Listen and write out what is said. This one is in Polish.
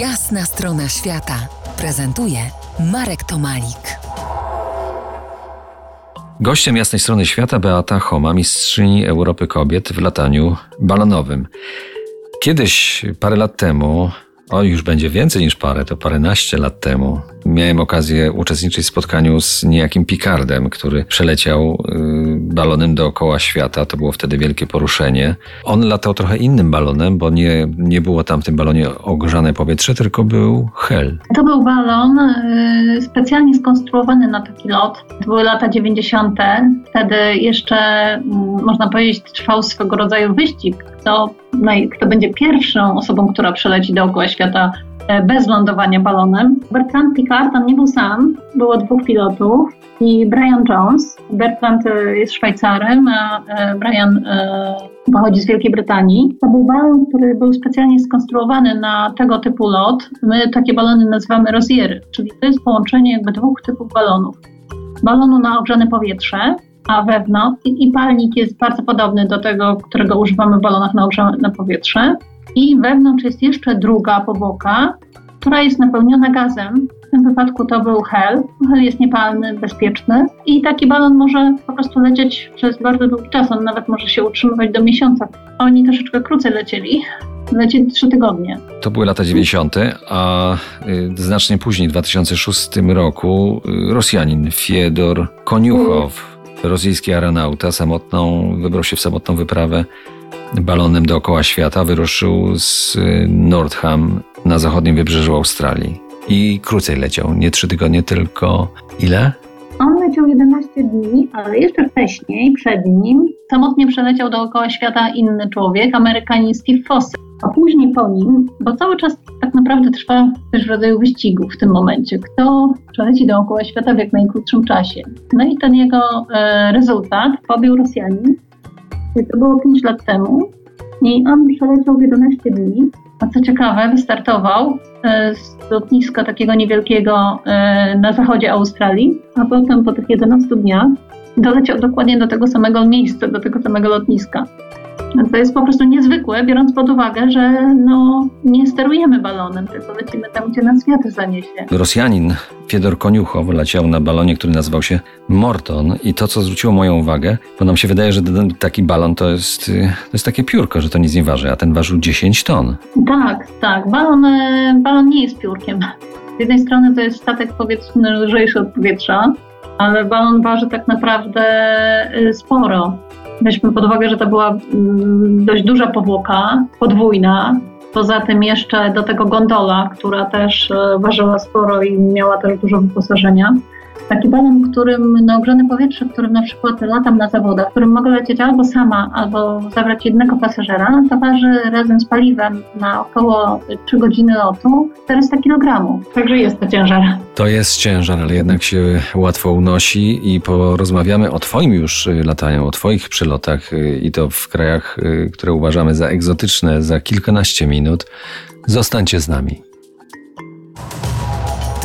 Jasna strona świata prezentuje Marek Tomalik. Gościem jasnej strony świata Beata Homa, mistrzyni Europy kobiet w lataniu balonowym. Kiedyś, parę lat temu, o już będzie więcej niż parę, to paręnaście lat temu, miałem okazję uczestniczyć w spotkaniu z niejakim Picardem, który przeleciał y, balonem dookoła świata. To było wtedy wielkie poruszenie. On latał trochę innym balonem, bo nie, nie było tam w tym balonie ogrzane powietrze, tylko był hel. To był balon y, specjalnie skonstruowany na taki lot. To były lata 90. Wtedy jeszcze, mm, można powiedzieć, trwał swego rodzaju wyścig. Kto, kto będzie pierwszą osobą, która przeleci dookoła świata E, bez lądowania balonem. Bertrand Piccard, on nie był sam, było dwóch pilotów i Brian Jones. Bertrand e, jest Szwajcarem, a e, Brian pochodzi z Wielkiej Brytanii. To był balon, który był specjalnie skonstruowany na tego typu lot. My takie balony nazywamy rozjery, czyli to jest połączenie jakby dwóch typów balonów. Balonu na ogrzane powietrze, a wewnątrz i palnik jest bardzo podobny do tego, którego używamy w balonach na ogrzane powietrze i wewnątrz jest jeszcze druga powłoka, która jest napełniona gazem. W tym wypadku to był hel. Hel jest niepalny, bezpieczny i taki balon może po prostu lecieć przez bardzo długi czas. On nawet może się utrzymywać do miesiąca. Oni troszeczkę krócej lecieli, lecieli trzy tygodnie. To były lata 90., a y, znacznie później, w 2006 roku, y, Rosjanin Fiedor Koniuchow, rosyjski aeronauta, samotną, wybrał się w samotną wyprawę balonem dookoła świata, wyruszył z y, Nordham na zachodnim wybrzeżu Australii. I krócej leciał, nie trzy tygodnie, tylko ile? On leciał 11 dni, ale jeszcze wcześniej, przed nim, samotnie przeleciał dookoła świata inny człowiek, Amerykanin Steve Foster. A później po nim, bo cały czas tak naprawdę trwa też rodzaju wyścigu w tym momencie, kto przeleci dookoła świata w jak najkrótszym czasie. No i ten jego e, rezultat pobił Rosjanin, to było 5 lat temu i on przeleciał w 11 dni. A co ciekawe, wystartował e, z lotniska takiego niewielkiego e, na zachodzie Australii, a potem po tych 11 dniach doleciał dokładnie do tego samego miejsca, do tego samego lotniska. To jest po prostu niezwykłe, biorąc pod uwagę, że no, nie sterujemy balonem, tylko lecimy tam, gdzie nas wiatr zaniesie. Rosjanin Fiedor Koniuchow leciał na balonie, który nazywał się Morton i to, co zwróciło moją uwagę, bo nam się wydaje, że taki balon to jest, to jest takie piórko, że to nic nie waży, a ten ważył 10 ton. Tak, tak. Balon, e, balon nie jest piórkiem. Z jednej strony to jest statek powietrzny lżejszy od powietrza, ale balon waży tak naprawdę e, sporo. Weźmy pod uwagę, że to była mm, dość duża powłoka, podwójna. Poza tym jeszcze do tego gondola, która też e, ważyła sporo i miała też dużo wyposażenia. Taki balon, którym na ogrzane powietrze, którym na przykład latam na zawodach, którym mogę lecieć albo sama, albo zabrać jednego pasażera, to waży razem z paliwem na około 3 godziny lotu 400 kg. Także jest to ciężar. To jest ciężar, ale jednak się łatwo unosi i porozmawiamy o Twoim już lataniu, o Twoich przylotach i to w krajach, które uważamy za egzotyczne za kilkanaście minut. Zostańcie z nami.